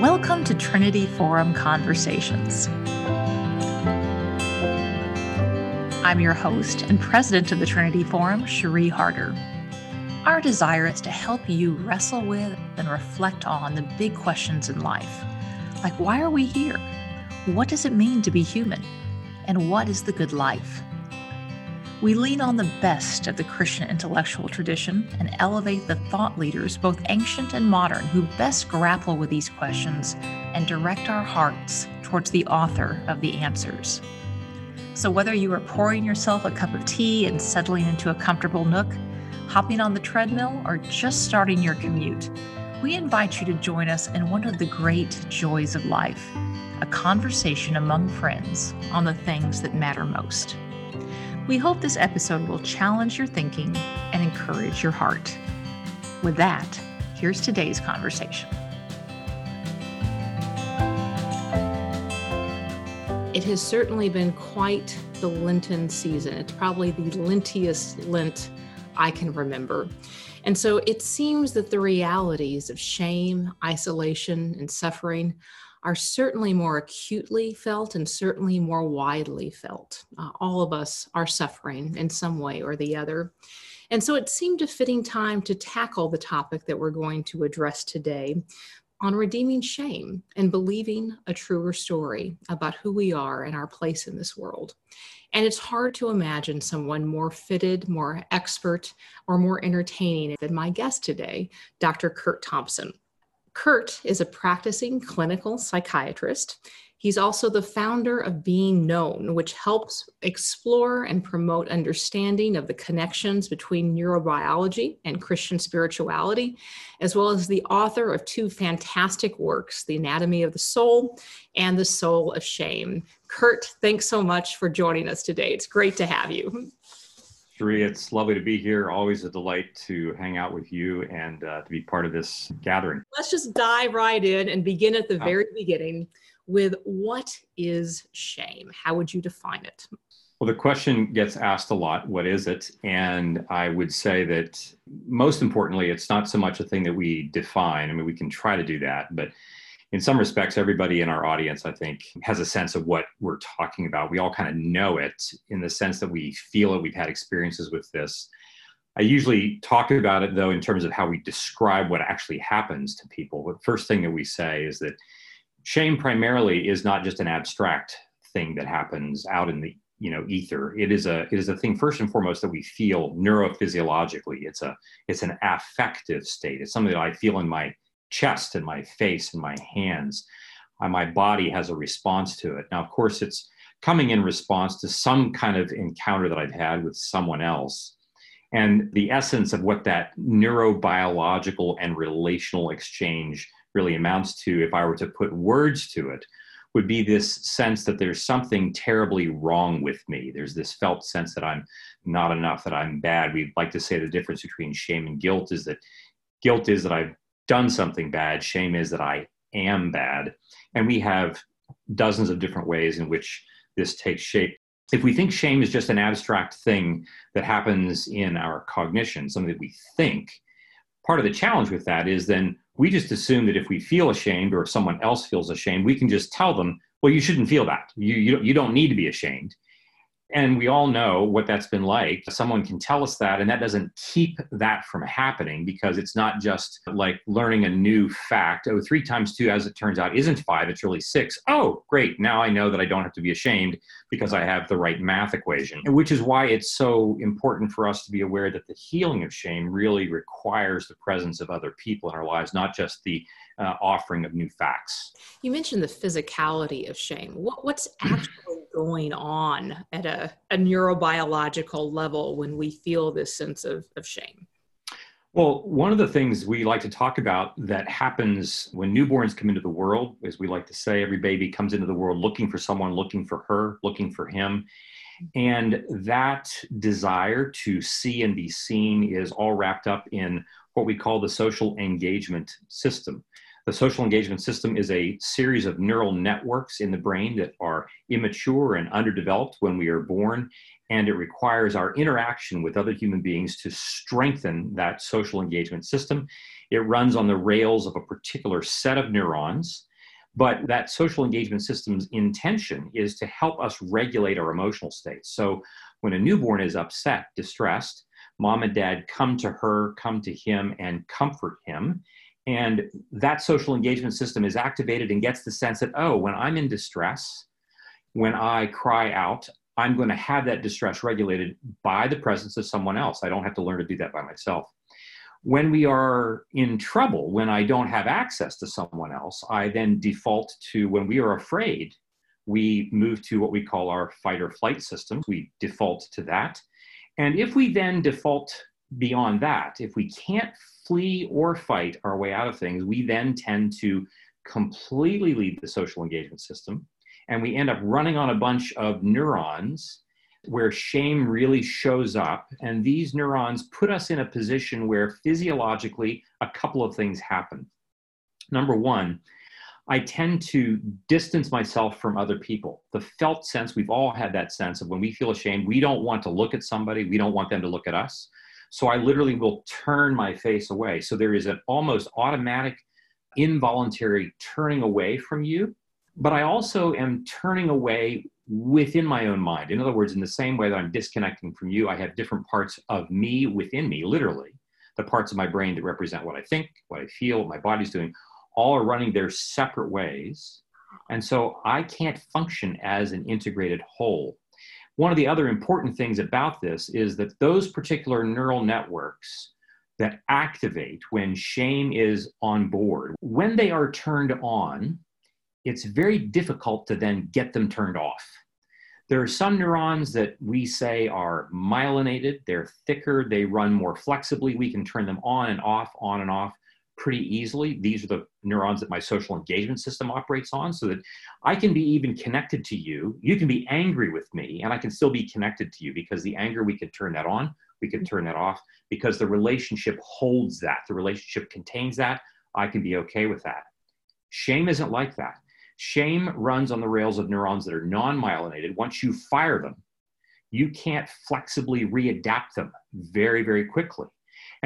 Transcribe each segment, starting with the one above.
Welcome to Trinity Forum Conversations. I'm your host and president of the Trinity Forum, Cherie Harder. Our desire is to help you wrestle with and reflect on the big questions in life, like why are we here? What does it mean to be human? And what is the good life? We lean on the best of the Christian intellectual tradition and elevate the thought leaders, both ancient and modern, who best grapple with these questions and direct our hearts towards the author of the answers. So, whether you are pouring yourself a cup of tea and settling into a comfortable nook, hopping on the treadmill, or just starting your commute, we invite you to join us in one of the great joys of life a conversation among friends on the things that matter most. We hope this episode will challenge your thinking and encourage your heart. With that, here's today's conversation. It has certainly been quite the Lenten season. It's probably the lentiest Lent I can remember. And so it seems that the realities of shame, isolation, and suffering are certainly more acutely felt and certainly more widely felt. Uh, all of us are suffering in some way or the other. And so it seemed a fitting time to tackle the topic that we're going to address today on redeeming shame and believing a truer story about who we are and our place in this world. And it's hard to imagine someone more fitted, more expert, or more entertaining than my guest today, Dr. Curt Thompson. Curt is a practicing clinical psychiatrist. He's also the founder of Being Known, which helps explore and promote understanding of the connections between neurobiology and Christian spirituality, as well as the author of two fantastic works, The Anatomy of the Soul and The Soul of Shame. Curt, thanks so much for joining us today. It's great to have you. Cherie, it's lovely to be here. Always a delight to hang out with you and uh, to be part of this gathering. Let's just dive right in and begin at the very beginning with what is shame? How would you define it? Well, the question gets asked a lot what is it? And I would say that most importantly, it's not so much a thing that we define. I mean, we can try to do that, but in some respects, everybody in our audience, I think, has a sense of what we're talking about. We all kind of know it in the sense that we feel it, we've had experiences with this. I usually talk about it, though, in terms of how we describe what actually happens to people. The first thing that we say is that shame primarily is not just an abstract thing that happens out in the you know ether it is a it is a thing first and foremost that we feel neurophysiologically it's a it's an affective state it's something that i feel in my chest and my face and my hands. Uh, my body has a response to it. Now, of course, it's coming in response to some kind of encounter that I've had with someone else. And the essence of what that neurobiological and relational exchange really amounts to, if I were to put words to it, would be this sense that there's something terribly wrong with me. There's this felt sense that I'm not enough, that I'm bad. We'd like to say the difference between shame and guilt is that guilt is that I've done something bad. Shame is that I am bad. And we have dozens of different ways in which this takes shape. If we think shame is just an abstract thing that happens in our cognition, something that we think, part of the challenge with that is then we just assume that if we feel ashamed or if someone else feels ashamed, we can just tell them, well, you shouldn't feel that. You, you, you don't need to be ashamed. And we all know what that's been like. Someone can tell us that, and that doesn't keep that from happening because it's not just like learning a new fact. Oh, three times two, as it turns out, isn't five, it's really six. Oh, great. Now I know that I don't have to be ashamed because I have the right math equation, which is why it's so important for us to be aware that the healing of shame really requires the presence of other people in our lives, not just the uh, offering of new facts. You mentioned the physicality of shame. What, what's actually going on at a, a, neurobiological level when we feel this sense of, of shame? Well, one of the things we like to talk about that happens when newborns come into the world, as we like to say, every baby comes into the world looking for someone, looking for her, looking for him. And that desire to see and be seen is all wrapped up in what we call the social engagement system. The social engagement system is a series of neural networks in the brain that are immature and underdeveloped when we are born, and it requires our interaction with other human beings to strengthen that social engagement system. It runs on the rails of a particular set of neurons But that social engagement system's intention is to help us regulate our emotional states. So when a newborn is upset, distressed, mom and dad come to her, come to him, and comfort him. And that social engagement system is activated and gets the sense that, oh, when I'm in distress, when I cry out, I'm going to have that distress regulated by the presence of someone else. I don't have to learn to do that by myself. When we are in trouble, when I don't have access to someone else, I then default to when we are afraid, we move to what we call our fight or flight system. We default to that. And if we then default beyond that, if we can't flee or fight our way out of things, we then tend to completely leave the social engagement system. And we end up running on a bunch of neurons where shame really shows up. And these neurons put us in a position where physiologically a couple of things happen. Number one, I tend to distance myself from other people. The felt sense, we've all had that sense of when we feel ashamed, we don't want to look at somebody, we don't want them to look at us. So I literally will turn my face away. So there is an almost automatic, involuntary turning away from you. But I also am turning away within my own mind. In other words, in the same way that I'm disconnecting from you, I have different parts of me within me, literally, the parts of my brain that represent what I think, what I feel, what my body's doing all are running their separate ways. And so I can't function as an integrated whole. One of the other important things about this is that those particular neural networks that activate when shame is on board, when they are turned on, it's very difficult to then get them turned off. There are some neurons that we say are myelinated, they're thicker, they run more flexibly. We can turn them on and off, on and off pretty easily. These are the neurons that my social engagement system operates on, so that I can be even connected to you. You can be angry with me, and I can still be connected to you because the anger, we can turn that on, we can turn that off because the relationship holds that. The relationship contains that. I can be okay with that. Shame isn't like that. Shame runs on the rails of neurons that are non myelinated. Once you fire them, you can't flexibly readapt them very, very quickly.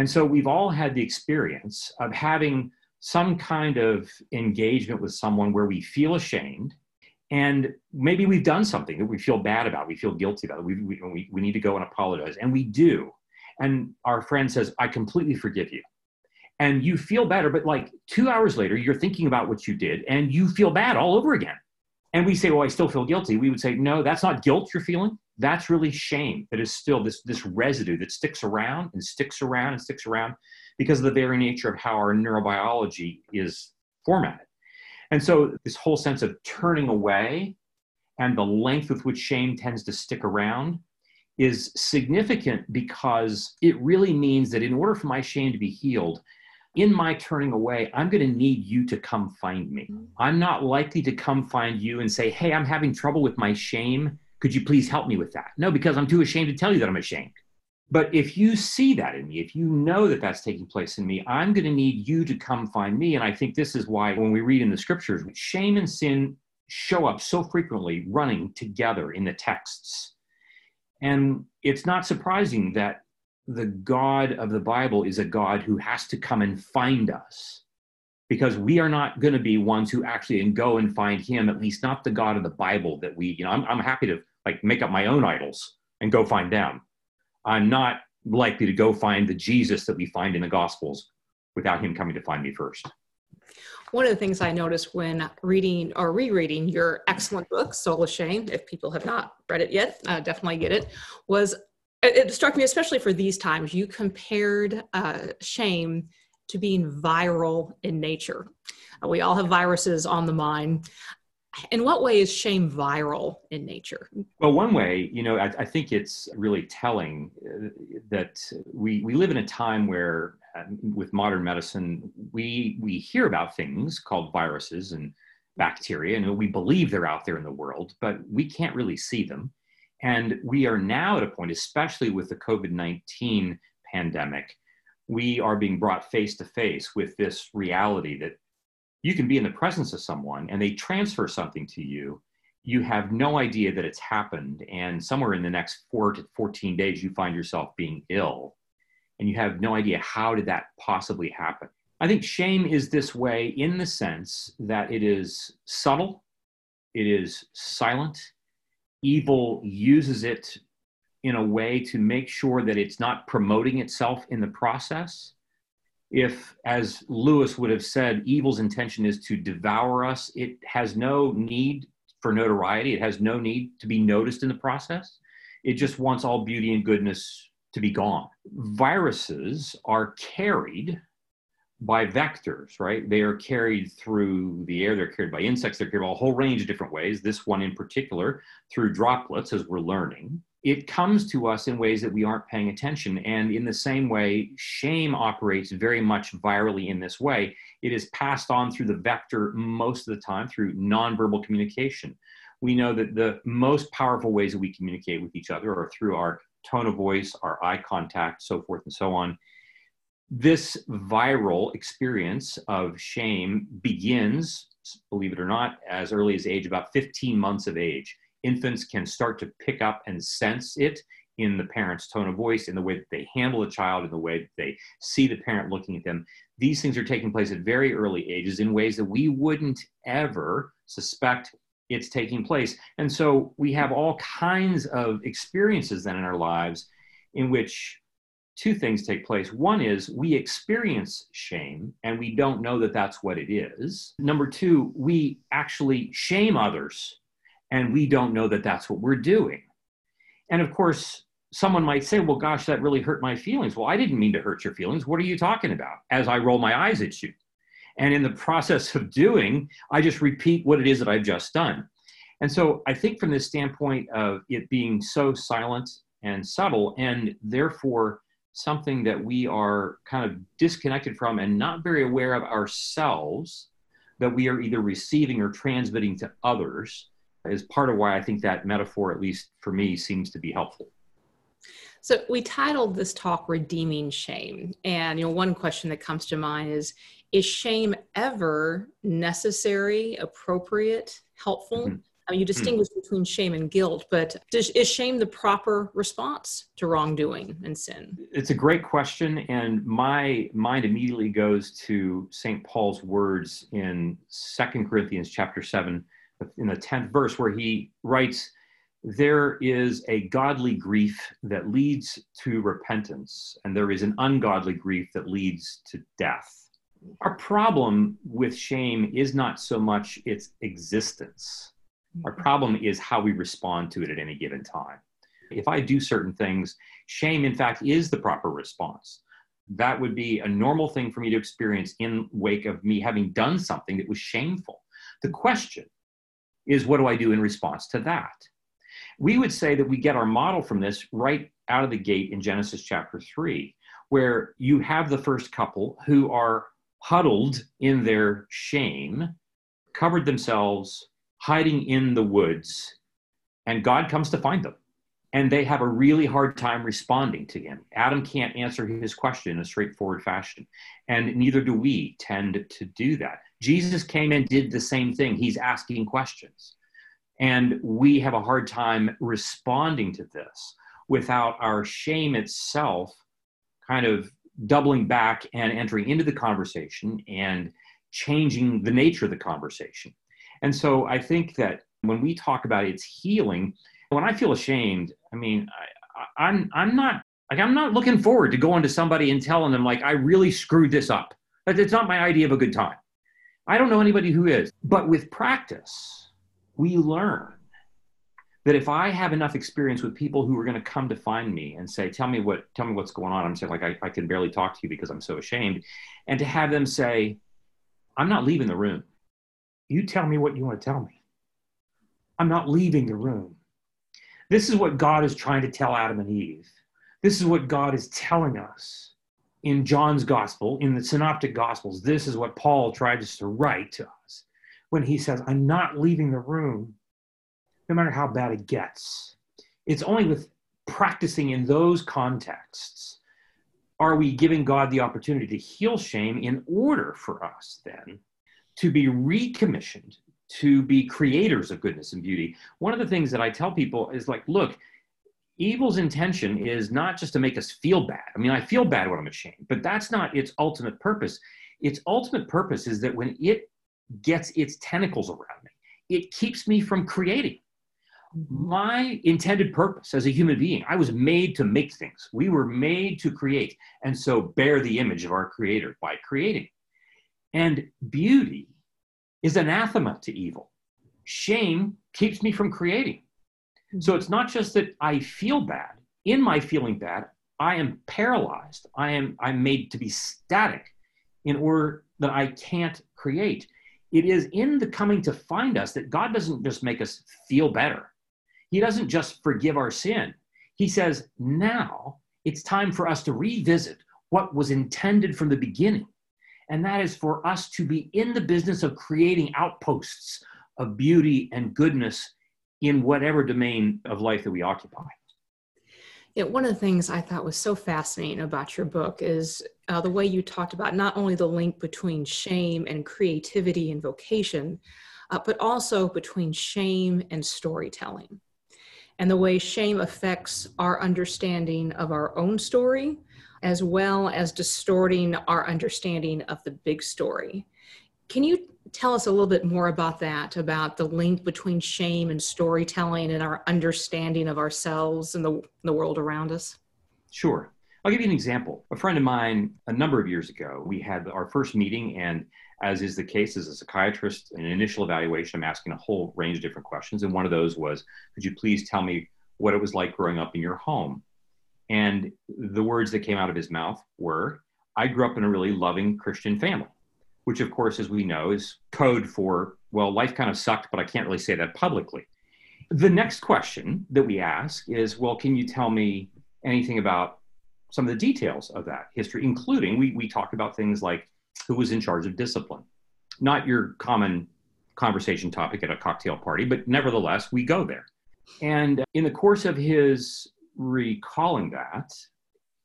And so we've all had the experience of having some kind of engagement with someone where we feel ashamed and maybe we've done something that we feel bad about, we feel guilty about, we, we, we need to go and apologize, and we do. And our friend says, I completely forgive you. And you feel better, but like two hours later, you're thinking about what you did and you feel bad all over again. And we say, Well, I still feel guilty. We would say, No, that's not guilt you're feeling that's really shame that is still this, this residue that sticks around and sticks around and sticks around because of the very nature of how our neurobiology is formatted. And so, this whole sense of turning away and the length with which shame tends to stick around is significant because it really means that in order for my shame to be healed, in my turning away, I'm going to need you to come find me. Mm. I'm not likely to come find you and say, Hey, I'm having trouble with my shame could you please help me with that? No, because I'm too ashamed to tell you that I'm ashamed. But if you see that in me, if you know that that's taking place in me, I'm going to need you to come find me. And I think this is why when we read in the scriptures, shame and sin show up so frequently running together in the texts. And it's not surprising that the God of the Bible is a God who has to come and find us because we are not going to be ones who actually go and find him, at least not the God of the Bible that we, you know, I'm, I'm happy to like make up my own idols and go find them. I'm not likely to go find the Jesus that we find in the Gospels without him coming to find me first. One of the things I noticed when reading or rereading your excellent book, Soul of Shame, if people have not read it yet, uh, definitely get it, was it struck me, especially for these times, you compared uh, shame to being viral in nature. Uh, we all have viruses on the mind in what way is shame viral in nature? Well, one way, you know, I, I think it's really telling uh, that we, we live in a time where, uh, with modern medicine, we, we hear about things called viruses and bacteria, and we believe they're out there in the world, but we can't really see them. And we are now at a point, especially with the COVID 19 pandemic, we are being brought face to face with this reality that you can be in the presence of someone and they transfer something to you you have no idea that it's happened and somewhere in the next 4 to 14 days you find yourself being ill and you have no idea how did that possibly happen I think shame is this way in the sense that it is subtle, it is silent. Evil uses it in a way to make sure that it's not promoting itself in the process. If, as Lewis would have said, evil's intention is to devour us, it has no need for notoriety, it has no need to be noticed in the process. It just wants all beauty and goodness to be gone. Viruses are carried by vectors, right? They are carried through the air, they're carried by insects, they're carried by a whole range of different ways. This one in particular, through droplets, as we're learning. It comes to us in ways that we aren't paying attention. And in the same way, shame operates very much virally in this way. It is passed on through the vector most of the time through nonverbal communication. We know that the most powerful ways that we communicate with each other are through our tone of voice, our eye contact, so forth and so on this viral experience of shame begins, believe it or not, as early as age about 15 months of age. Infants can start to pick up and sense it in the parent's tone of voice, in the way that they handle a child, in the way that they see the parent looking at them. These things are taking place at very early ages in ways that we wouldn't ever suspect it's taking place. And so we have all kinds of experiences then in our lives in which two things take place. One is we experience shame and we don't know that that's what it is. Number two, we actually shame others and we don't know that that's what we're doing. And of course, someone might say, well, gosh, that really hurt my feelings. Well, I didn't mean to hurt your feelings. What are you talking about? As I roll my eyes at you. And in the process of doing, I just repeat what it is that I've just done. And so I think from the standpoint of it being so silent and subtle, and therefore something that we are kind of disconnected from and not very aware of ourselves that we are either receiving or transmitting to others is part of why I think that metaphor, at least for me, seems to be helpful. So we titled this talk Redeeming Shame. And you know, one question that comes to mind is is shame ever necessary, appropriate, helpful? Mm-hmm. I mean, you distinguish mm. between shame and guilt, but does, is shame the proper response to wrongdoing and sin? It's a great question, and my mind immediately goes to St. Paul's words in Second Corinthians chapter seven, in the tenth verse, where he writes, "There is a godly grief that leads to repentance, and there is an ungodly grief that leads to death." Our problem with shame is not so much its existence our mm-hmm. problem is how we respond to it at any given time. If I do certain things, shame, in fact, is the proper response. That would be a normal thing for me to experience in wake of me having done something that was shameful. The question is, what do I do in response to that? We would say that we get our model from this right out of the gate in Genesis chapter 3, where you have the first couple who are huddled in their shame, covered themselves hiding in the woods, and God comes to find them. And they have a really hard time responding to him. Adam can't answer his question in a straightforward fashion, and neither do we tend to do that. Jesus came and did the same thing. He's asking questions. And we have a hard time responding to this without our shame itself kind of doubling back and entering into the conversation and changing the nature of the conversation. And so I think that when we talk about its healing, when I feel ashamed, I mean, I, I'm I'm not like I'm not looking forward to going to somebody and telling them like I really screwed this up. But it's not my idea of a good time. I don't know anybody who is. But with practice, we learn that if I have enough experience with people who are going to come to find me and say, "Tell me what, tell me what's going on," I'm saying like I, I can barely talk to you because I'm so ashamed, and to have them say, "I'm not leaving the room." You tell me what you want to tell me. I'm not leaving the room. This is what God is trying to tell Adam and Eve. This is what God is telling us in John's gospel, in the synoptic gospels. This is what Paul tries to write to us when he says, I'm not leaving the room, no matter how bad it gets. It's only with practicing in those contexts are we giving God the opportunity to heal shame in order for us then to be recommissioned to be creators of goodness and beauty. One of the things that I tell people is like, look, evil's intention is not just to make us feel bad. I mean, I feel bad when I'm ashamed, but that's not its ultimate purpose. its ultimate purpose is that when it gets its tentacles around me, it keeps me from creating. Mm-hmm. My intended purpose as a human being, I was made to make things. We were made to create, and so bear the image of our Creator by creating. And beauty is anathema to evil. Shame keeps me from creating. Mm-hmm. So it's not just that I feel bad. In my feeling bad, I am paralyzed. I am I'm made to be static in order that I can't create. It is in the coming to find us that God doesn't just make us feel better. He doesn't just forgive our sin. He says, now it's time for us to revisit what was intended from the beginning. And that is for us to be in the business of creating outposts of beauty and goodness in whatever domain of life that we occupy. Yeah, one of the things I thought was so fascinating about your book is uh, the way you talked about not only the link between shame and creativity and vocation, uh, but also between shame and storytelling, and the way shame affects our understanding of our own story, as well as distorting our understanding of the big story. Can you tell us a little bit more about that, about the link between shame and storytelling and our understanding of ourselves and the, the world around us? Sure. I'll give you an example. A friend of mine, a number of years ago, we had our first meeting, and as is the case as a psychiatrist, in an initial evaluation, I'm asking a whole range of different questions. And one of those was, Could you please tell me what it was like growing up in your home? And the words that came out of his mouth were, I grew up in a really loving Christian family which of course, as we know, is code for, well, life kind of sucked, but I can't really say that publicly. The next question that we ask is, well, can you tell me anything about some of the details of that history, including we, we talk about things like who was in charge of discipline, not your common conversation topic at a cocktail party, but nevertheless, we go there. And in the course of his recalling that,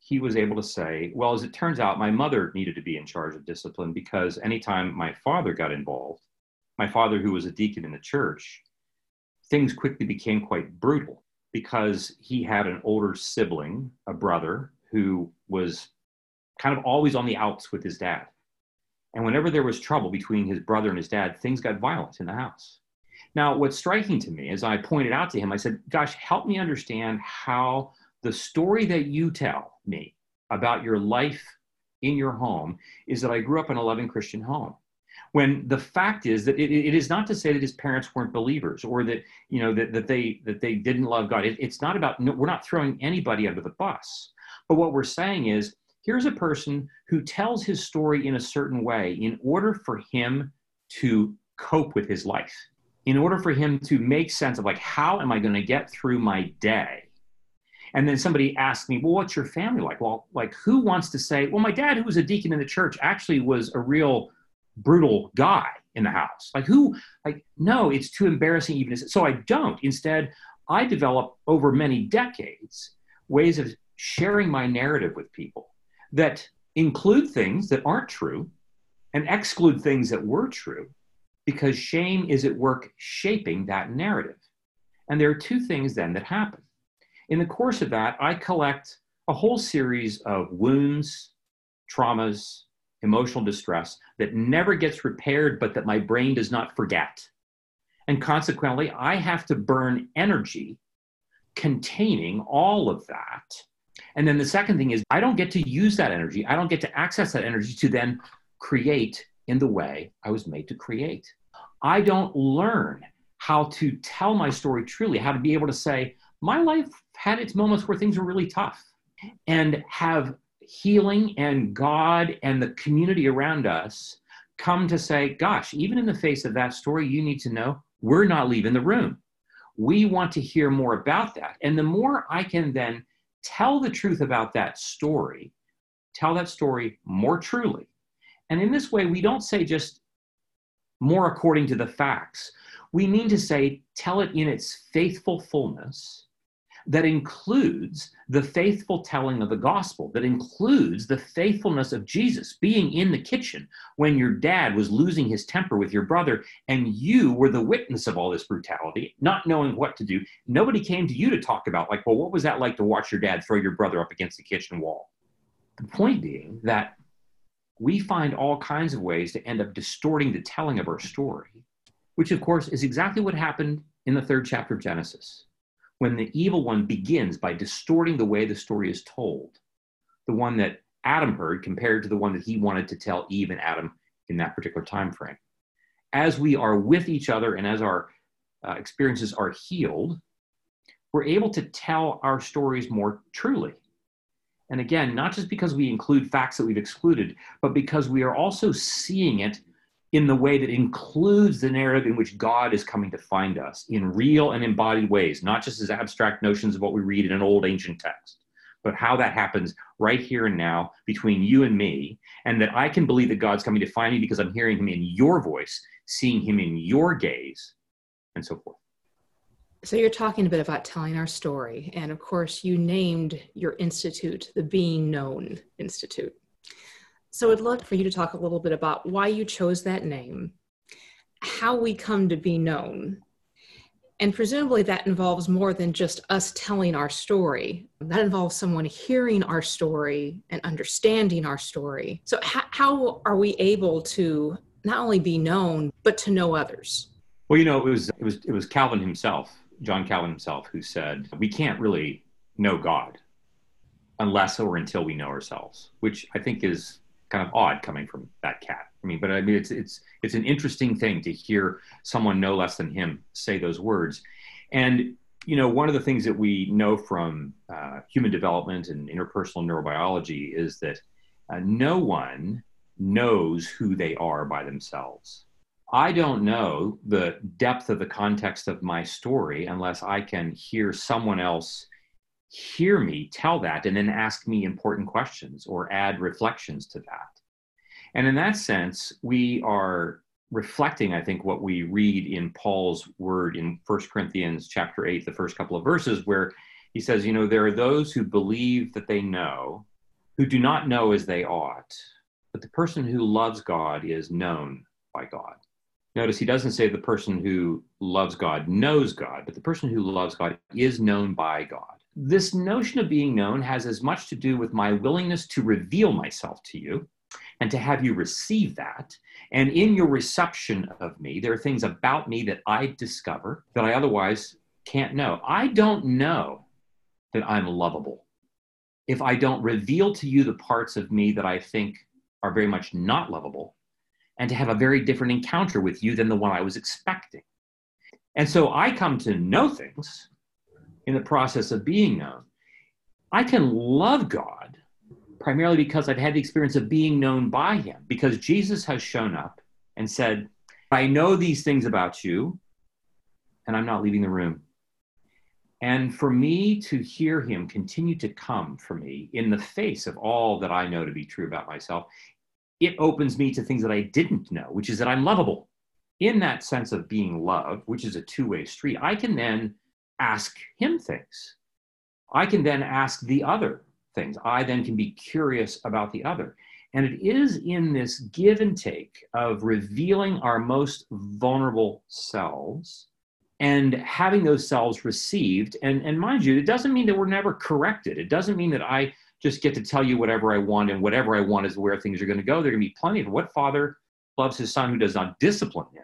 he was able to say, well, as it turns out, my mother needed to be in charge of discipline because anytime my father got involved, my father, who was a deacon in the church, things quickly became quite brutal because he had an older sibling, a brother, who was kind of always on the outs with his dad. And whenever there was trouble between his brother and his dad, things got violent in the house. Now, what's striking to me, as I pointed out to him, I said, Gosh, help me understand how the story that you tell me about your life in your home is that I grew up in a loving Christian home. When the fact is that it, it is not to say that his parents weren't believers or that you know that, that they that they didn't love God. It, it's not about no, we're not throwing anybody under the bus. But what we're saying is here's a person who tells his story in a certain way in order for him to cope with his life, in order for him to make sense of like how am I going to get through my day and then somebody asked me, well, what's your family like? Well, like who wants to say, well, my dad, who was a deacon in the church, actually was a real brutal guy in the house. Like who, like, no, it's too embarrassing even. So I don't. Instead, I develop over many decades ways of sharing my narrative with people that include things that aren't true and exclude things that were true because shame is at work shaping that narrative. And there are two things then that happen. In the course of that, I collect a whole series of wounds, traumas, emotional distress that never gets repaired, but that my brain does not forget. And consequently, I have to burn energy containing all of that. And then the second thing is, I don't get to use that energy. I don't get to access that energy to then create in the way I was made to create. I don't learn how to tell my story truly, how to be able to say, my life had its moments where things were really tough and have healing and God and the community around us come to say, gosh, even in the face of that story, you need to know we're not leaving the room. We want to hear more about that. And the more I can then tell the truth about that story, tell that story more truly. And in this way, we don't say just more according to the facts. We mean to say, tell it in its faithful fullness that includes the faithful telling of the gospel, that includes the faithfulness of Jesus being in the kitchen when your dad was losing his temper with your brother and you were the witness of all this brutality, not knowing what to do. Nobody came to you to talk about, like, well, what was that like to watch your dad throw your brother up against the kitchen wall? The point being that we find all kinds of ways to end up distorting the telling of our story, which of course is exactly what happened in the third chapter of Genesis, when the evil one begins by distorting the way the story is told, the one that Adam heard compared to the one that he wanted to tell Eve and Adam in that particular time frame. As we are with each other and as our uh, experiences are healed, we're able to tell our stories more truly. And again, not just because we include facts that we've excluded, but because we are also seeing it in the way that includes the narrative in which God is coming to find us in real and embodied ways, not just as abstract notions of what we read in an old ancient text, but how that happens right here and now between you and me, and that I can believe that God's coming to find me because I'm hearing him in your voice, seeing him in your gaze, and so forth. So, you're talking a bit about telling our story. And of course, you named your institute the Being Known Institute. So, I'd love for you to talk a little bit about why you chose that name, how we come to be known. And presumably, that involves more than just us telling our story. That involves someone hearing our story and understanding our story. So, how, how are we able to not only be known, but to know others? Well, you know, it was it was it was Calvin himself, John Calvin himself, who said we can't really know God unless or until we know ourselves, which I think is kind of odd coming from that cat. I mean, but I mean, it's it's it's an interesting thing to hear someone no less than him say those words, and you know, one of the things that we know from uh, human development and interpersonal neurobiology is that uh, no one knows who they are by themselves. I don't know the depth of the context of my story unless I can hear someone else hear me tell that and then ask me important questions or add reflections to that. And in that sense, we are reflecting, I think, what we read in Paul's word in First Corinthians chapter 8, the first couple of verses, where he says, You know, there are those who believe that they know, who do not know as they ought, but the person who loves God is known by God. Notice he doesn't say the person who loves God knows God, but the person who loves God is known by God. This notion of being known has as much to do with my willingness to reveal myself to you and to have you receive that. And in your reception of me, there are things about me that I discover that I otherwise can't know. I don't know that I'm lovable if I don't reveal to you the parts of me that I think are very much not lovable and to have a very different encounter with you than the one I was expecting. And so I come to know things in the process of being known. I can love God primarily because I've had the experience of being known by Him, because Jesus has shown up and said, I know these things about you, and I'm not leaving the room. And for me to hear Him continue to come for me in the face of all that I know to be true about myself it opens me to things that I didn't know, which is that I'm lovable. In that sense of being loved, which is a two way street, I can then ask him things. I can then ask the other things. I then can be curious about the other. And it is in this give and take of revealing our most vulnerable selves and having those selves received. And, and mind you, it doesn't mean that we're never corrected. It doesn't mean that I just get to tell you whatever I want, and whatever I want is where things are going to go. There are going to be plenty of what father loves his son who does not discipline him.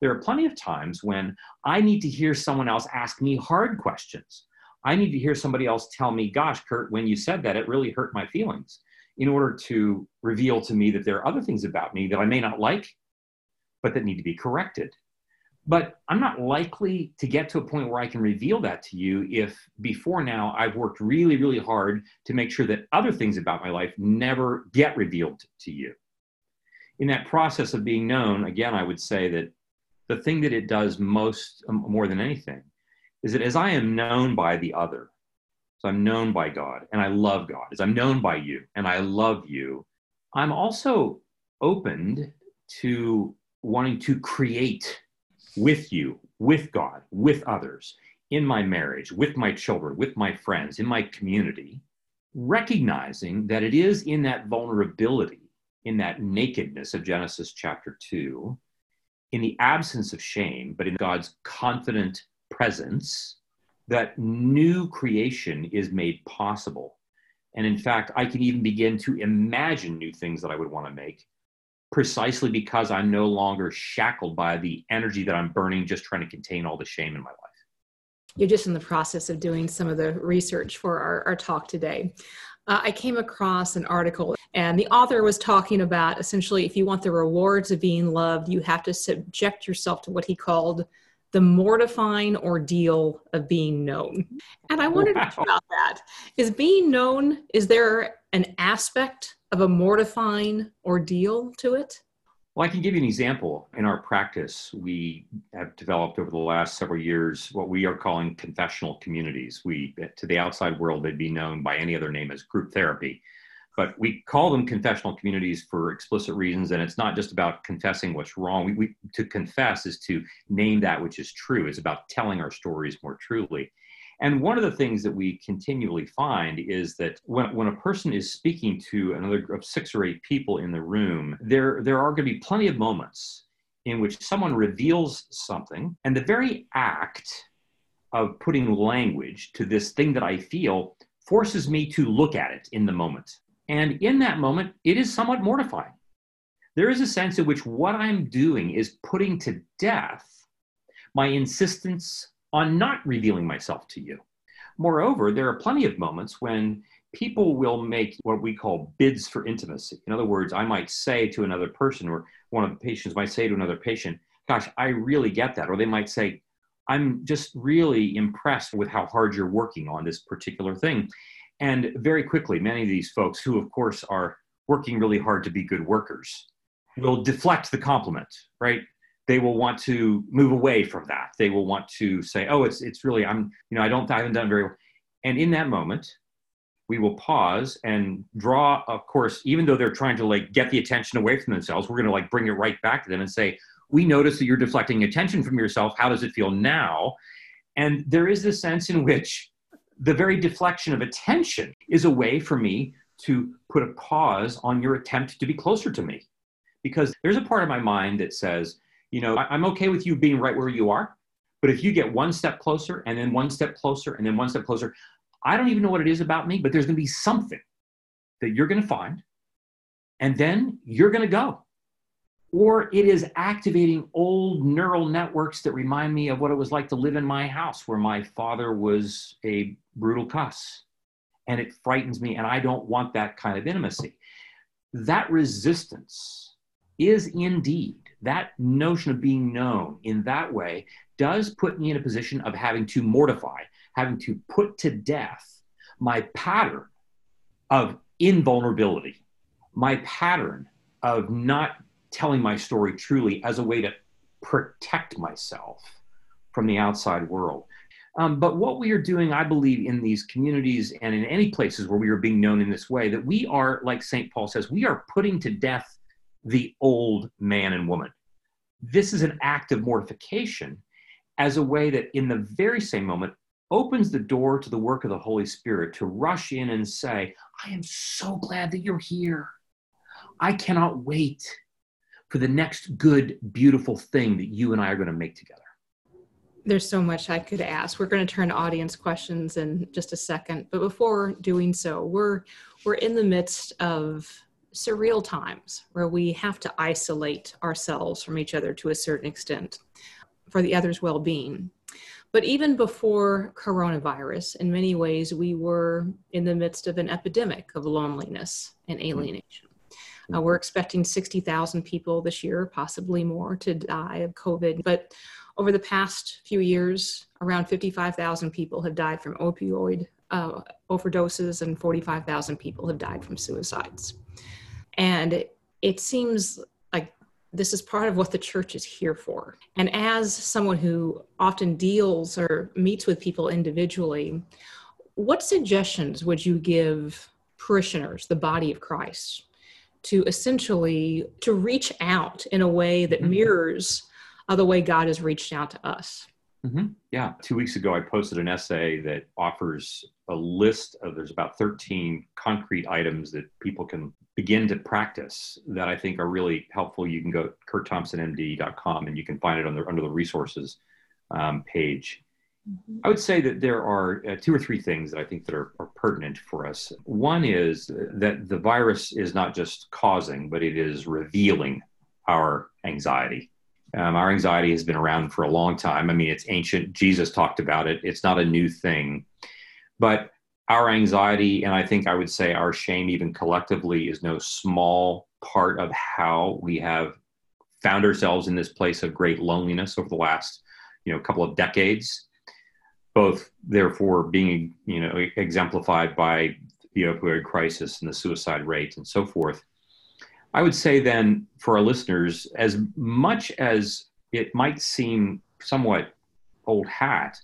There are plenty of times when I need to hear someone else ask me hard questions. I need to hear somebody else tell me, gosh, Curt, when you said that, it really hurt my feelings, in order to reveal to me that there are other things about me that I may not like, but that need to be corrected. But I'm not likely to get to a point where I can reveal that to you if before now I've worked really, really hard to make sure that other things about my life never get revealed to you. In that process of being known, again, I would say that the thing that it does most, um, more than anything, is that as I am known by the other, so I'm known by God and I love God, as I'm known by you and I love you, I'm also opened to wanting to create with you, with God, with others, in my marriage, with my children, with my friends, in my community, recognizing that it is in that vulnerability, in that nakedness of Genesis chapter 2, in the absence of shame, but in God's confident presence, that new creation is made possible. And in fact, I can even begin to imagine new things that I would want to make precisely because I'm no longer shackled by the energy that I'm burning just trying to contain all the shame in my life. You're just in the process of doing some of the research for our, our talk today. Uh, I came across an article, and the author was talking about essentially if you want the rewards of being loved, you have to subject yourself to what he called the mortifying ordeal of being known. And I wondered wow. about that. Is being known, is there an aspect of a mortifying ordeal to it? Well, I can give you an example. In our practice, we have developed over the last several years what we are calling confessional communities. We, to the outside world, they'd be known by any other name as group therapy. But we call them confessional communities for explicit reasons, and it's not just about confessing what's wrong. We, we, to confess is to name that which is true. It's about telling our stories more truly. And one of the things that we continually find is that when, when a person is speaking to another group of six or eight people in the room, there, there are going to be plenty of moments in which someone reveals something, and the very act of putting language to this thing that I feel forces me to look at it in the moment. And in that moment, it is somewhat mortifying. There is a sense in which what I'm doing is putting to death my insistence on not revealing myself to you. Moreover, there are plenty of moments when people will make what we call bids for intimacy. In other words, I might say to another person, or one of the patients might say to another patient, Gosh, I really get that. Or they might say, I'm just really impressed with how hard you're working on this particular thing. And very quickly, many of these folks, who of course are working really hard to be good workers, will deflect the compliment, right? They will want to move away from that. They will want to say, "Oh, it's it's really I'm you know I don't I haven't done very well." And in that moment, we will pause and draw. Of course, even though they're trying to like get the attention away from themselves, we're going to like bring it right back to them and say, "We notice that you're deflecting attention from yourself. How does it feel now?" And there is this sense in which the very deflection of attention is a way for me to put a pause on your attempt to be closer to me. Because there's a part of my mind that says, you know, I'm okay with you being right where you are, but if you get one step closer and then one step closer and then one step closer, I don't even know what it is about me, but there's going to be something that you're going to find. And then you're going to go or it is activating old neural networks that remind me of what it was like to live in my house where my father was a brutal cuss and it frightens me and i don't want that kind of intimacy that resistance is indeed that notion of being known in that way does put me in a position of having to mortify having to put to death my pattern of invulnerability my pattern of not telling my story truly as a way to protect myself from the outside world. Um, but what we are doing, I believe, in these communities and in any places where we are being known in this way, that we are, like St. Paul says, we are putting to death the old man and woman. This is an act of mortification as a way that, in the very same moment, opens the door to the work of the Holy Spirit to rush in and say, I am so glad that you're here. I cannot wait for the next good, beautiful thing that you and I are going to make together? There's so much I could ask. We're going to turn to audience questions in just a second, but before doing so, we're we're in the midst of surreal times where we have to isolate ourselves from each other to a certain extent for the other's well-being. But even before coronavirus, in many ways, we were in the midst of an epidemic of loneliness and alienation. Uh, we're expecting 60,000 people this year, possibly more, to die of COVID. But over the past few years, around 55,000 people have died from opioid uh, overdoses, and 45,000 people have died from suicides. And it, seems like this is part of what the church is here for. And as someone who often deals or meets with people individually, what suggestions would you give parishioners, the body of Christ, to essentially to reach out in a way that mm-hmm. mirrors uh, the way God has reached out to us. Mm-hmm. Yeah. Two weeks ago, I posted an essay that offers a list of there's about 13 concrete items that people can begin to practice that I think are really helpful. You can go to curtthompsonmd.com and you can find it under, under the resources um, page. Mm-hmm. I would say that there are uh, two or three things that I think that are, are, pertinent for us. One is that the virus is not just causing, but it is revealing our anxiety. Um, our anxiety has been around for a long time. I mean, it's ancient. Jesus talked about it. It's not a new thing. But our anxiety, and I think I would say our shame, even collectively, is no small part of how we have found ourselves in this place of great loneliness over the last, you know, couple of decades both therefore being you know exemplified by the opioid crisis and the suicide rate and so forth. I would say then for our listeners, as much as it might seem somewhat old hat,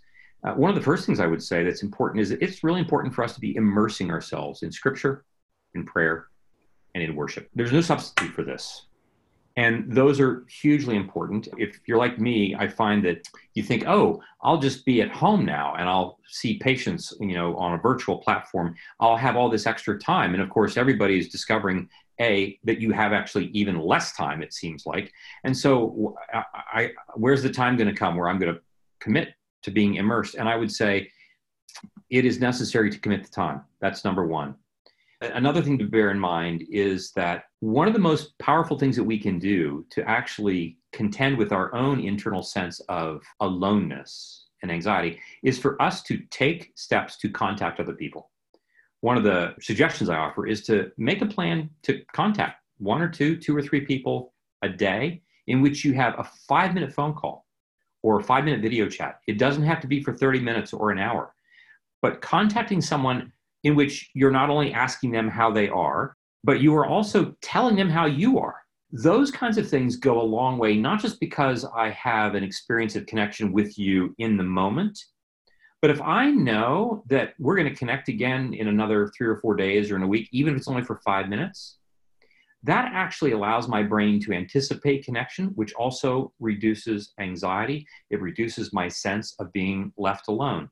uh, one of the first things I would say that's important is that it's really important for us to be immersing ourselves in scripture, in prayer, and in worship. There's no substitute for this. And those are hugely important. If you're like me, I find that you think, oh, I'll just be at home now and I'll see patients, you know, on a virtual platform. I'll have all this extra time. And of course, everybody is discovering a that you have actually even less time. It seems like. And so, I, I where's the time going to come where I'm going to commit to being immersed? And I would say, it is necessary to commit the time. That's number one. Another thing to bear in mind is that one of the most powerful things that we can do to actually contend with our own internal sense of aloneness and anxiety is for us to take steps to contact other people. One of the suggestions I offer is to make a plan to contact one or two, two or three people a day in which you have a five minute phone call or a five minute video chat. It doesn't have to be for 30 minutes or an hour, but contacting someone in which you're not only asking them how they are, but you are also telling them how you are. Those kinds of things go a long way, not just because I have an experience of connection with you in the moment, but if I know that we're going to connect again in another three or four days or in a week, even if it's only for five minutes, that actually allows my brain to anticipate connection, which also reduces anxiety. It reduces my sense of being left alone.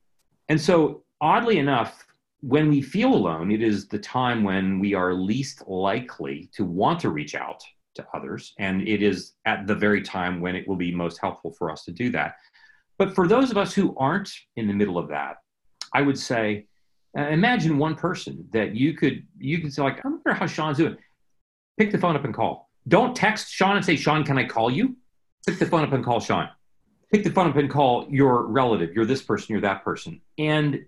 And so, oddly enough, when we feel alone, it is the time when we are least likely to want to reach out to others. And it is at the very time when it will be most helpful for us to do that. But for those of us who aren't in the middle of that, I would say, uh, imagine one person that you could you could say like, I wonder how Sean's doing. Pick the phone up and call. Don't text Sean and say, Sean, can I call you? Pick the phone up and call Sean. Pick the phone up and call your relative. You're this person. You're that person. And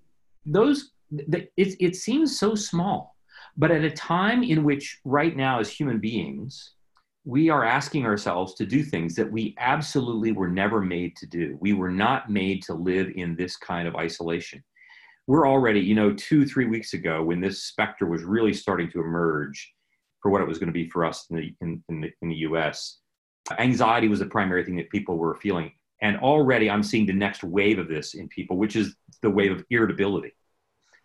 those it, it seems so small, but at a time in which right now as human beings, we are asking ourselves to do things that we absolutely were never made to do. We were not made to live in this kind of isolation. We're already, you know, two, three weeks ago when this specter was really starting to emerge for what it was going to be for us in the, in, in the, in the US, anxiety was the primary thing that people were feeling. And already I'm seeing the next wave of this in people, which is the wave of irritability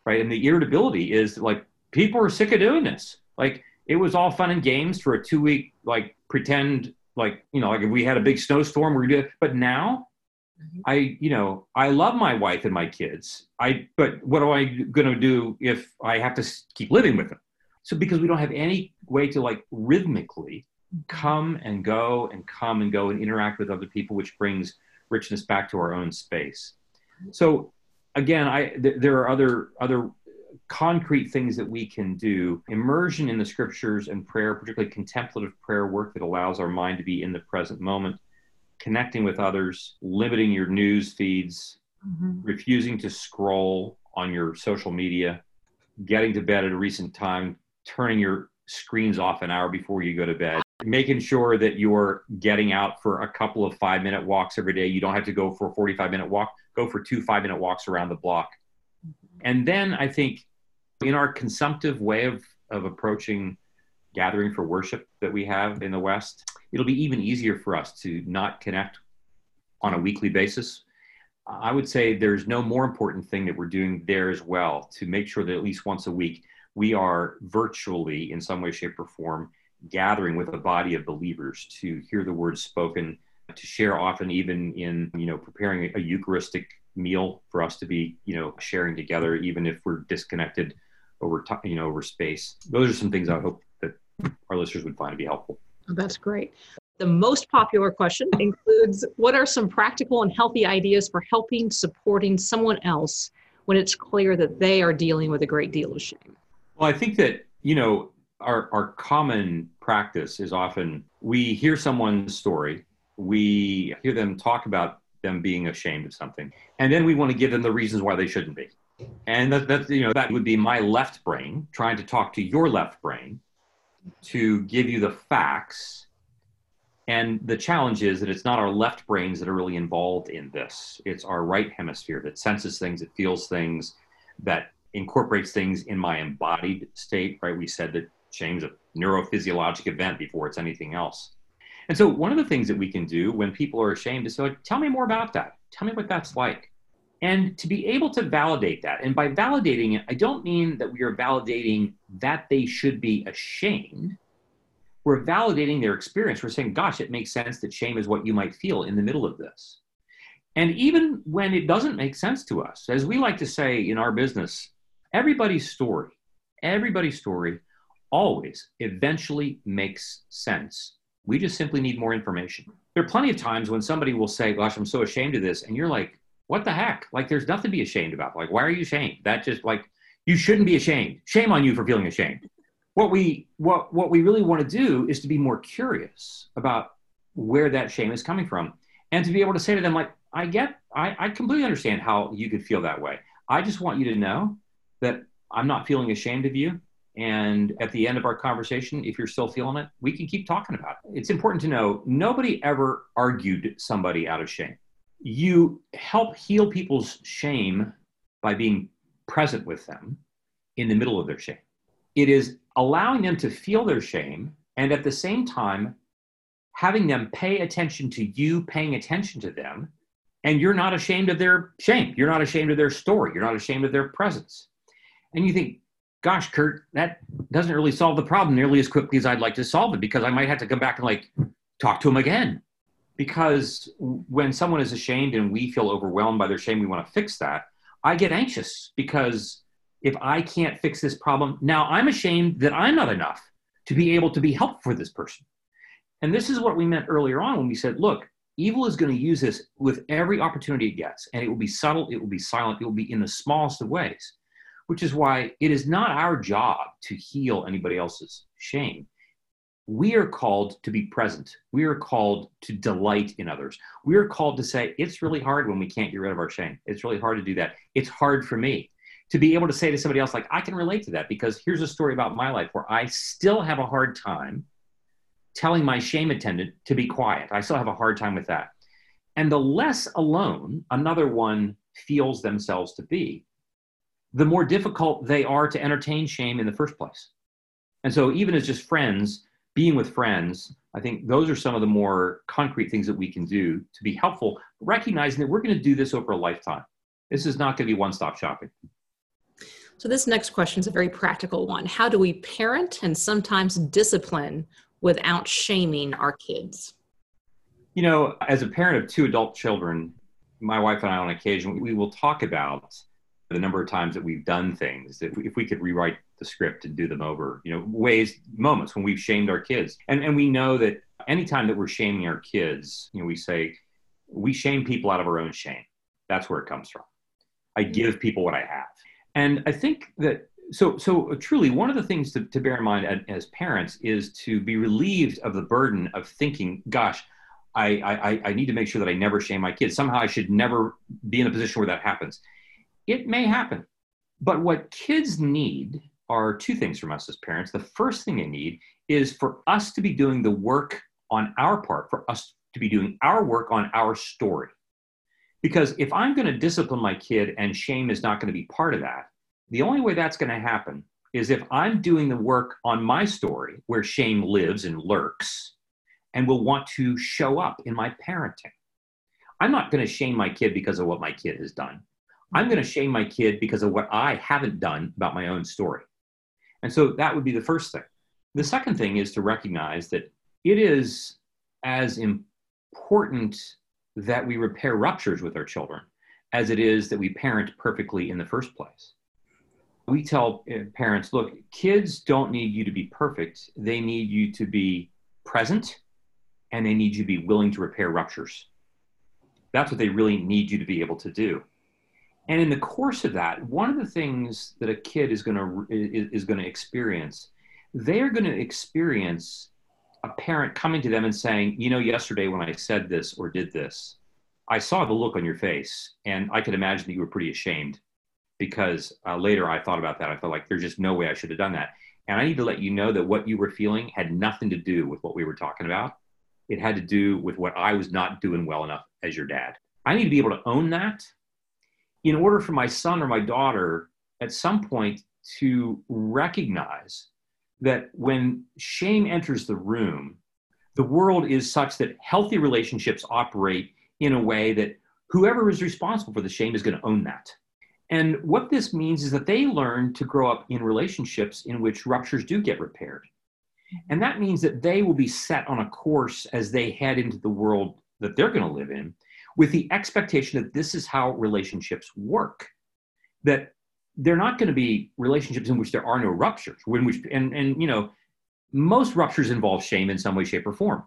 right? And the irritability is like people are sick of doing this. Like it was all fun and games for a two week like pretend like you know like if we had a big snowstorm we do it. but now mm-hmm. I you know I love my wife and my kids. I but what am I going to do if I have to keep living with them? So because we don't have any way to like rhythmically mm-hmm. come and go and come and go and interact with other people, which brings richness back to our own space. So again, I th- there are other other concrete things that we can do. Immersion in the scriptures and prayer, particularly contemplative prayer work that allows our mind to be in the present moment, connecting with others, limiting your news feeds, mm-hmm. refusing to scroll on your social media, getting to bed at a recent time, turning your screens off an hour before you go to bed making sure that you're getting out for a couple of five minute walks every day. You don't have to go for a 45 minute walk, go for two five minute walks around the block. Mm-hmm. And then I think in our consumptive way of, of approaching gathering for worship that we have in the West, it'll be even easier for us to not connect on a weekly basis. I would say there's no more important thing that we're doing there as well to make sure that at least once a week we are virtually, in some way, shape, or form, gathering with a body of believers to hear the words spoken, to share often even in, you know, preparing a Eucharistic meal for us to be, you know, sharing together, even if we're disconnected over, time, you know, over space. Those are some things I hope that our listeners would find to be helpful. Oh, that's great. The most popular question includes What are some practical and healthy ideas for helping, supporting someone else when it's clear that they are dealing with a great deal of shame? Well, I think that, you know, our, our common practice is often we hear someone's story, we hear them talk about them being ashamed of something, and then we want to give them the reasons why they shouldn't be. And that, that you know that would be my left brain trying to talk to your left brain to give you the facts. And the challenge is that it's not our left brains that are really involved in this. It's our right hemisphere that senses things, that feels things, that incorporates things in my embodied state, right? We said that shame is a neurophysiologic event before it's anything else. And so, one of the things that we can do when people are ashamed is say, tell me more about that. Tell me what that's like. And to be able to validate that, and by validating it, I don't mean that we are validating that they should be ashamed. We're validating their experience. We're saying, gosh, it makes sense that shame is what you might feel in the middle of this. And even when it doesn't make sense to us, as we like to say in our business, everybody's story, everybody's story always eventually makes sense. We just simply need more information. There are plenty of times when somebody will say, Gosh, I'm so ashamed of this. And you're like, What the heck? Like, there's nothing to be ashamed about. Like, why are you ashamed? That just like, you shouldn't be ashamed. Shame on you for feeling ashamed. What we what what we really want to do is to be more curious about where that shame is coming from and to be able to say to them like i get I, I completely understand how you could feel that way i just want you to know that i'm not feeling ashamed of you and at the end of our conversation, if you're still feeling it, we can keep talking about it. It's important to know nobody ever argued somebody out of shame. You help heal people's shame by being present with them in the middle of their shame. It is allowing them to feel their shame and at the same time having them pay attention to you paying attention to them and you're not ashamed of their shame you're not ashamed of their story you're not ashamed of their presence and you think gosh, Curt, that doesn't really solve the problem nearly as quickly as I'd like to solve it because I might have to come back and like talk to him again. Because when someone is ashamed and we feel overwhelmed by their shame, we want to fix that. I get anxious because if I can't fix this problem, now I'm ashamed that I'm not enough to be able to be helpful for this person. And this is what we meant earlier on when we said, look, evil is going to use this with every opportunity it gets, and it will be subtle, it will be silent, it will be in the smallest of ways which is why it is not our job to heal anybody else's shame. We are called to be present. We are called to delight in others. We are called to say, it's really hard when we can't get rid of our shame. It's really hard to do that. It's hard for me to be able to say to somebody else, like, I can relate to that because here's a story about my life where I still have a hard time telling my shame attendant to be quiet. I still have a hard time with that. And the less alone another one feels themselves to be, the more difficult they are to entertain shame in the first place. And so, even as just friends, being with friends, I think those are some of the more concrete things that we can do to be helpful, recognizing that we're going to do this over a lifetime. This is not going to be one stop shopping. So, this next question is a very practical one. How do we parent and sometimes discipline without shaming our kids? You know, as a parent of two adult children, my wife and I, on occasion, we will talk about the number of times that we've done things that if we could rewrite the script and do them over, you know, ways, moments when we've shamed our kids. And, and we know that anytime that we're shaming our kids, you know, we say, we shame people out of our own shame. That's where it comes from. I give people what I have. And I think that so so truly one of the things to, to bear in mind as parents is to be relieved of the burden of thinking, gosh, I, I, I need to make sure that I never shame my kids. Somehow I should never be in a position where that happens it may happen. But what kids need are two things from us as parents. The first thing they need is for us to be doing the work on our part, for us to be doing our work on our story. Because if I'm going to discipline my kid and shame is not going to be part of that, the only way that's going to happen is if I'm doing the work on my story where shame lives and lurks and will want to show up in my parenting. I'm not going to shame my kid because of what my kid has done. I'm going to shame my kid because of what I haven't done about my own story. And so that would be the first thing. The second thing is to recognize that it is as important that we repair ruptures with our children as it is that we parent perfectly in the first place. We tell uh, parents, look, kids don't need you to be perfect. They need you to be present and they need you to be willing to repair ruptures. That's what they really need you to be able to do. And in the course of that, one of the things that a kid is going to is, going to experience, they are going to experience a parent coming to them and saying, "You know, yesterday when I said this or did this, I saw the look on your face, and I could imagine that you were pretty ashamed because uh, later I thought about that. I felt like there's just no way I should have done that. And I need to let you know that what you were feeling had nothing to do with what we were talking about. It had to do with what I was not doing well enough as your dad. I need to be able to own that in order for my son or my daughter at some point to recognize that when shame enters the room, the world is such that healthy relationships operate in a way that whoever is responsible for the shame is going to own that. And what this means is that they learn to grow up in relationships in which ruptures do get repaired. And that means that they will be set on a course as they head into the world that they're going to live in with the expectation that this is how relationships work. That they're not going to be relationships in which there are no ruptures, when which and and you know, most ruptures involve shame in some way, shape, or form.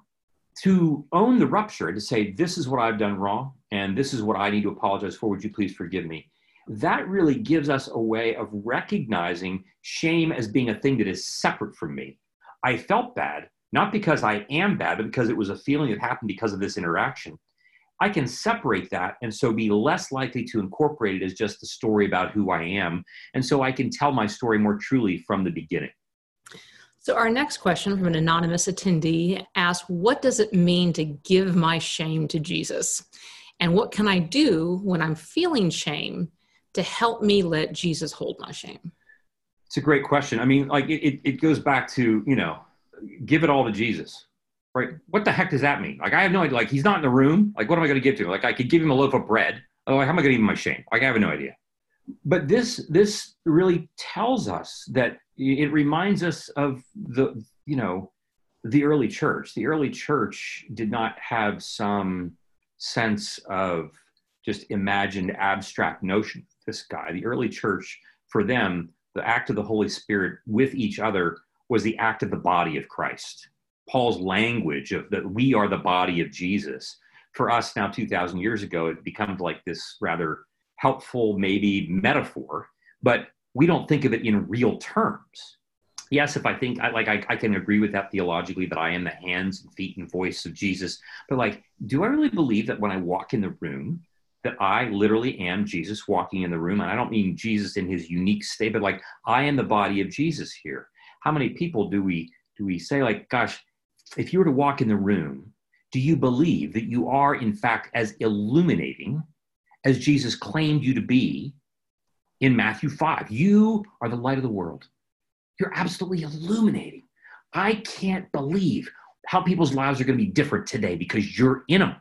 To own the rupture, to say, this is what I've done wrong, and this is what I need to apologize for, would you please forgive me? that really gives us a way of recognizing shame as being a thing that is separate from me. I felt bad, not because I am bad, but because it was a feeling that happened because of this interaction. I can separate that and so be less likely to incorporate it as just the story about who I am. And so I can tell my story more truly from the beginning. So, our next question from an anonymous attendee asks What does it mean to give my shame to Jesus? And what can I do when I'm feeling shame to help me let Jesus hold my shame? It's a great question. I mean, like it, it goes back to, you know, give it all to Jesus, right? What the heck does that mean? Like, I have no idea. Like, he's not in the room. Like, what am I going to give to him? Like, I could give him a loaf of bread. Oh, how am I going to give him my shame? Like, I have no idea. But this, this really tells us that it reminds us of the, you know, the early church. The early church did not have some sense of just imagined abstract notion this guy. The early church, for them, the act of the Holy Spirit with each other was the act of the body of Christ. Paul's language of that we are the body of Jesus. For us now, 2,000 years ago, it becomes like this rather helpful, maybe metaphor, but we don't think of it in real terms. Yes, if I think I like, I, I can agree with that theologically that I am the hands and feet and voice of Jesus. But like, do I really believe that when I walk in the room, that I literally am Jesus walking in the room. And I don't mean Jesus in his unique state, but like I am the body of Jesus here. How many people do we do we say like, gosh, if you were to walk in the room, do you believe that you are in fact as illuminating as Jesus claimed you to be in Matthew 5? You are the light of the world. You're absolutely illuminating. I can't believe how people's lives are going to be different today because you're in them.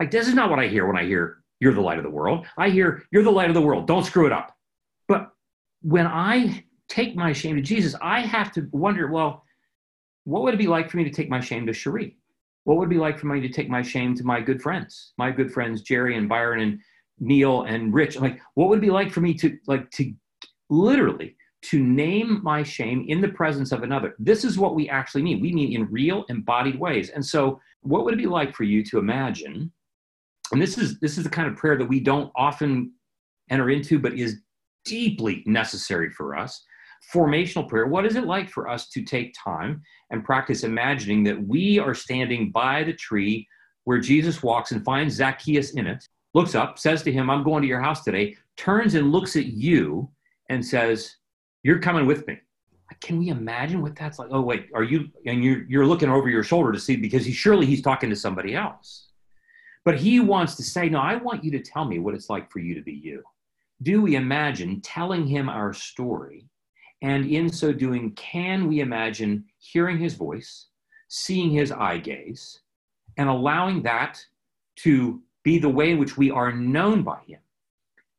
Like, this is not what I hear when I hear you're the light of the world. I hear you're the light of the world. Don't screw it up. But when I take my shame to Jesus, I have to wonder, well, what would it be like for me to take my shame to Cherie? What would it be like for me to take my shame to my good friends, my good friends Jerry and Byron and Neil and Rich? Like, what would it be like for me to like to literally to name my shame in the presence of another? This is what we actually mean. We mean in real embodied ways. And so, what would it be like for you to imagine and this is this is the kind of prayer that we don't often enter into but is deeply necessary for us formational prayer what is it like for us to take time and practice imagining that we are standing by the tree where jesus walks and finds zacchaeus in it looks up says to him i'm going to your house today turns and looks at you and says you're coming with me can we imagine what that's like oh wait are you and you're you're looking over your shoulder to see because he surely he's talking to somebody else but he wants to say, No, I want you to tell me what it's like for you to be you. Do we imagine telling him our story? And in so doing, can we imagine hearing his voice, seeing his eye gaze, and allowing that to be the way in which we are known by him?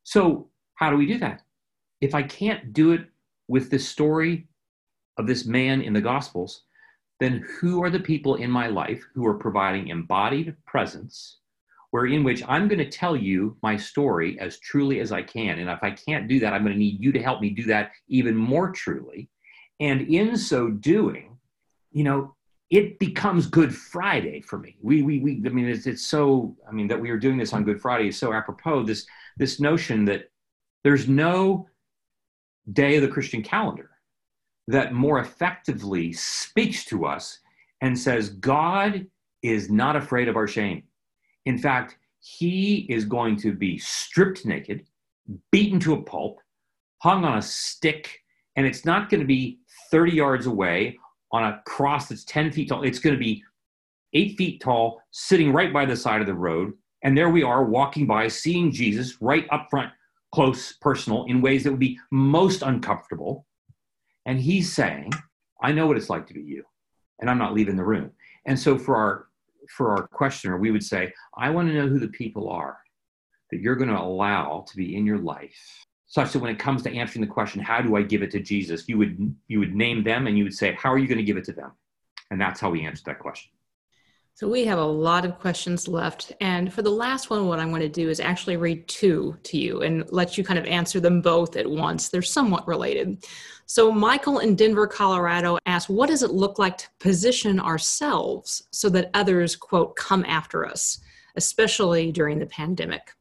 So, how do we do that? If I can't do it with the story of this man in the Gospels, then who are the people in my life who are providing embodied presence where in which I'm going to tell you my story as truly as I can. And if I can't do that, I'm going to need you to help me do that even more truly. And in so doing, you know, it becomes Good Friday for me. We, we, we I mean, it's, it's so, I mean, that we are doing this on Good Friday is so apropos. This, this notion that there's no day of the Christian calendar that more effectively speaks to us and says, God is not afraid of our shame. In fact, he is going to be stripped naked, beaten to a pulp, hung on a stick, and it's not going to be 30 yards away on a cross that's 10 feet tall. It's going to be eight feet tall, sitting right by the side of the road. And there we are walking by, seeing Jesus right up front, close, personal, in ways that would be most uncomfortable. And he's saying, I know what it's like to be you, and I'm not leaving the room. And so for our for our questioner, we would say, I want to know who the people are that you're going to allow to be in your life. Such that when it comes to answering the question how do i give it to jesus? you would you would name them and you would say how are you going to give it to them? And that's how we answer that question so we have a lot of questions left. And for the last one what i'm going to do is actually read two to you and let you kind of answer them both at once. They're somewhat related. So michael in denver colorado asked what does it look like to position ourselves so that others quote come after us especially during the pandemic?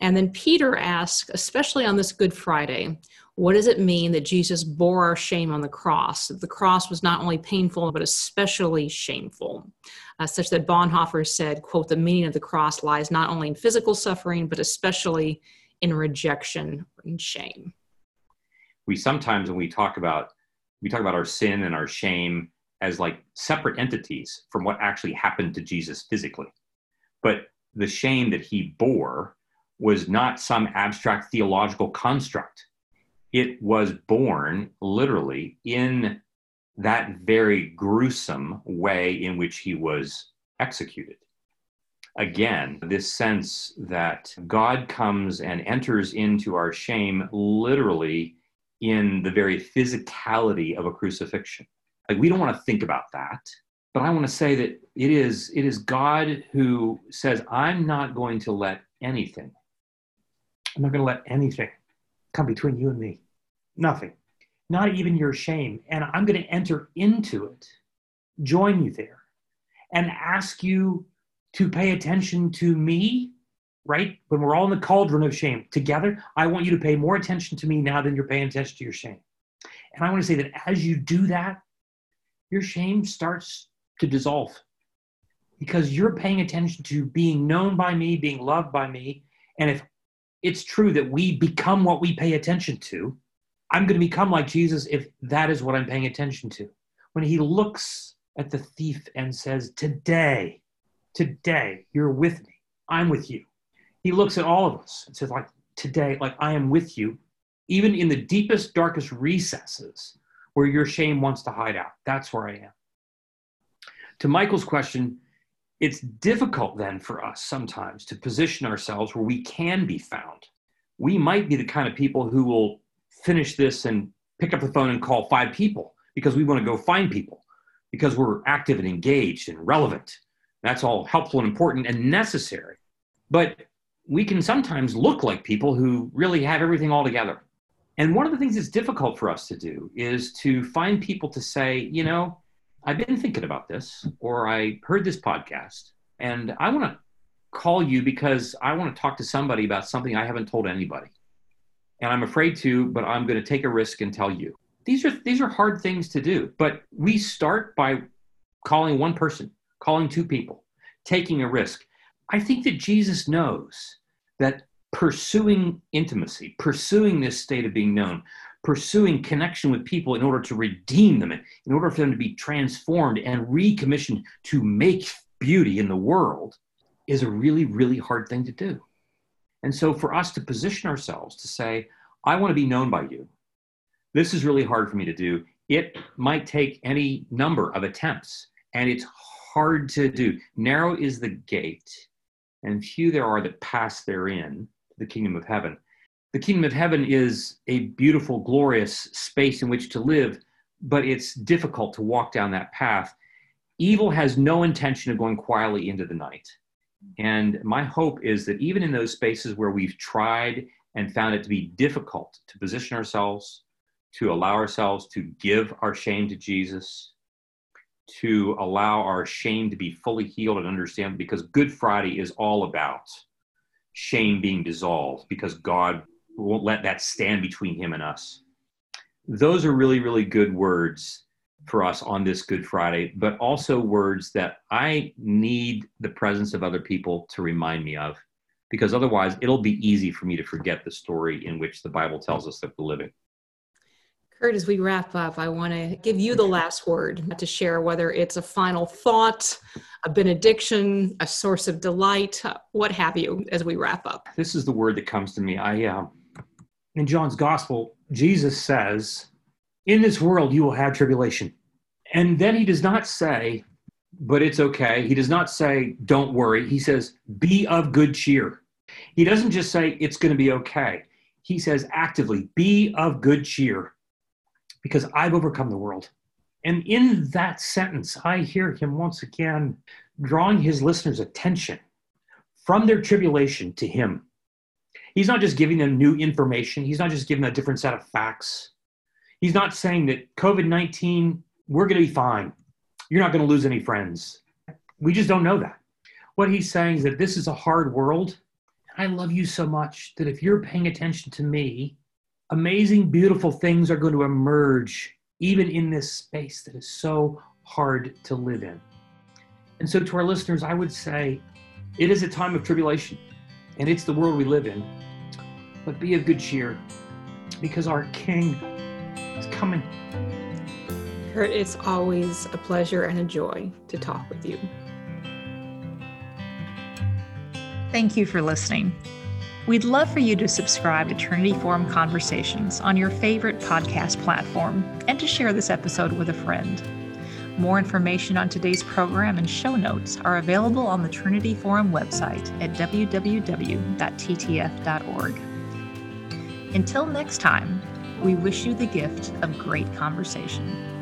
And then Peter asks, especially on this Good Friday, what does it mean that Jesus bore our shame on the cross? That the cross was not only painful, but especially shameful, uh, such that Bonhoeffer said, quote, the meaning of the cross lies not only in physical suffering, but especially in rejection and shame. We sometimes, when we talk about, we talk about our sin and our shame as like separate entities from what actually happened to Jesus physically. But the shame that he bore was not some abstract theological construct. It was borne literally in that very gruesome way in which he was executed. Again, this sense that God comes and enters into our shame literally in the very physicality of a crucifixion. Like we don't want to think about that, but I want to say that it is it is God who says, "I'm not going to let anything I'm not going to let anything come between you and me. Nothing. Not even your shame. And I'm going to enter into it, join you there, and ask you to pay attention to me, right? When we're all in the cauldron of shame together, I want you to pay more attention to me now than you're paying attention to your shame. And I want to say that as you do that, your shame starts to dissolve because you're paying attention to being known by me, being loved by me. And if it's true that we become what we pay attention to. I'm going to become like Jesus if that is what I'm paying attention to. When he looks at the thief and says, Today, today, you're with me. I'm with you. He looks at all of us and says, like, today, like I am with you, even in the deepest, darkest recesses where your shame wants to hide out. That's where I am. To Michael's question, it's difficult then for us sometimes to position ourselves where we can be found. We might be the kind of people who will finish this and pick up the phone and call five people because we want to go find people because we're active and engaged and relevant. That's all helpful and important and necessary. But we can sometimes look like people who really have everything all together. And one of the things that's difficult for us to do is to find people to say, you know, I've been thinking about this, or I heard this podcast, and I want to call you because I want to talk to somebody about something I haven't told anybody. And I'm afraid to, but I'm going to take a risk and tell you. These are these are hard things to do, but we start by calling one person, calling two people, taking a risk. I think that Jesus knows that pursuing intimacy, pursuing this state of being known, pursuing connection with people in order to redeem them, in order for them to be transformed and recommissioned to make beauty in the world, is a really, really hard thing to do. And so, for us to position ourselves to say, I want to be known by you, this is really hard for me to do. It might take any number of attempts, and it's hard to do. Narrow is the gate, and few there are that pass therein to the kingdom of heaven the kingdom of heaven is a beautiful, glorious space in which to live, but it's difficult to walk down that path. Evil has no intention of going quietly into the night. And my hope is that even in those spaces where we've tried and found it to be difficult to position ourselves, to allow ourselves to give our shame to Jesus, to allow our shame to be fully healed and understand because Good Friday is all about shame being dissolved because God won't let that stand between him and us. Those are really, really good words for us on this Good Friday, but also words that I need the presence of other people to remind me of because otherwise it'll be easy for me to forget the story in which the Bible tells us that we're living. Curt, as we wrap up, I want to give you the last word to share whether it's a final thought, a benediction, a source of delight, what have you, as we wrap up. This is the word that comes to me. I, uh, in John's gospel, Jesus says, In this world you will have tribulation. And then he does not say, but it's okay. He does not say, don't worry. He says, be of good cheer. He doesn't just say, it's going to be okay. He says actively, be of good cheer because I've overcome the world. And in that sentence, I hear him once again drawing his listeners' attention from their tribulation to him. He's not just giving them new information, he's not just giving them a different set of facts. He's not saying that COVID 19, we're going to be fine. You're not going to lose any friends. We just don't know that. What he's saying is that this is a hard world. I love you so much that if you're paying attention to me, amazing, beautiful things are going to emerge even in this space that is so hard to live in. And so, to our listeners, I would say it is a time of tribulation, and it's the world we live in. But be of good cheer because our King is coming. Curt, it's always a pleasure and a joy to talk with you. Thank you for listening. We'd love for you to subscribe to Trinity Forum Conversations on your favorite podcast platform and to share this episode with a friend. More information on today's program and show notes are available on the Trinity Forum website at www.ttf.org. Until next time, we wish you the gift of great conversation.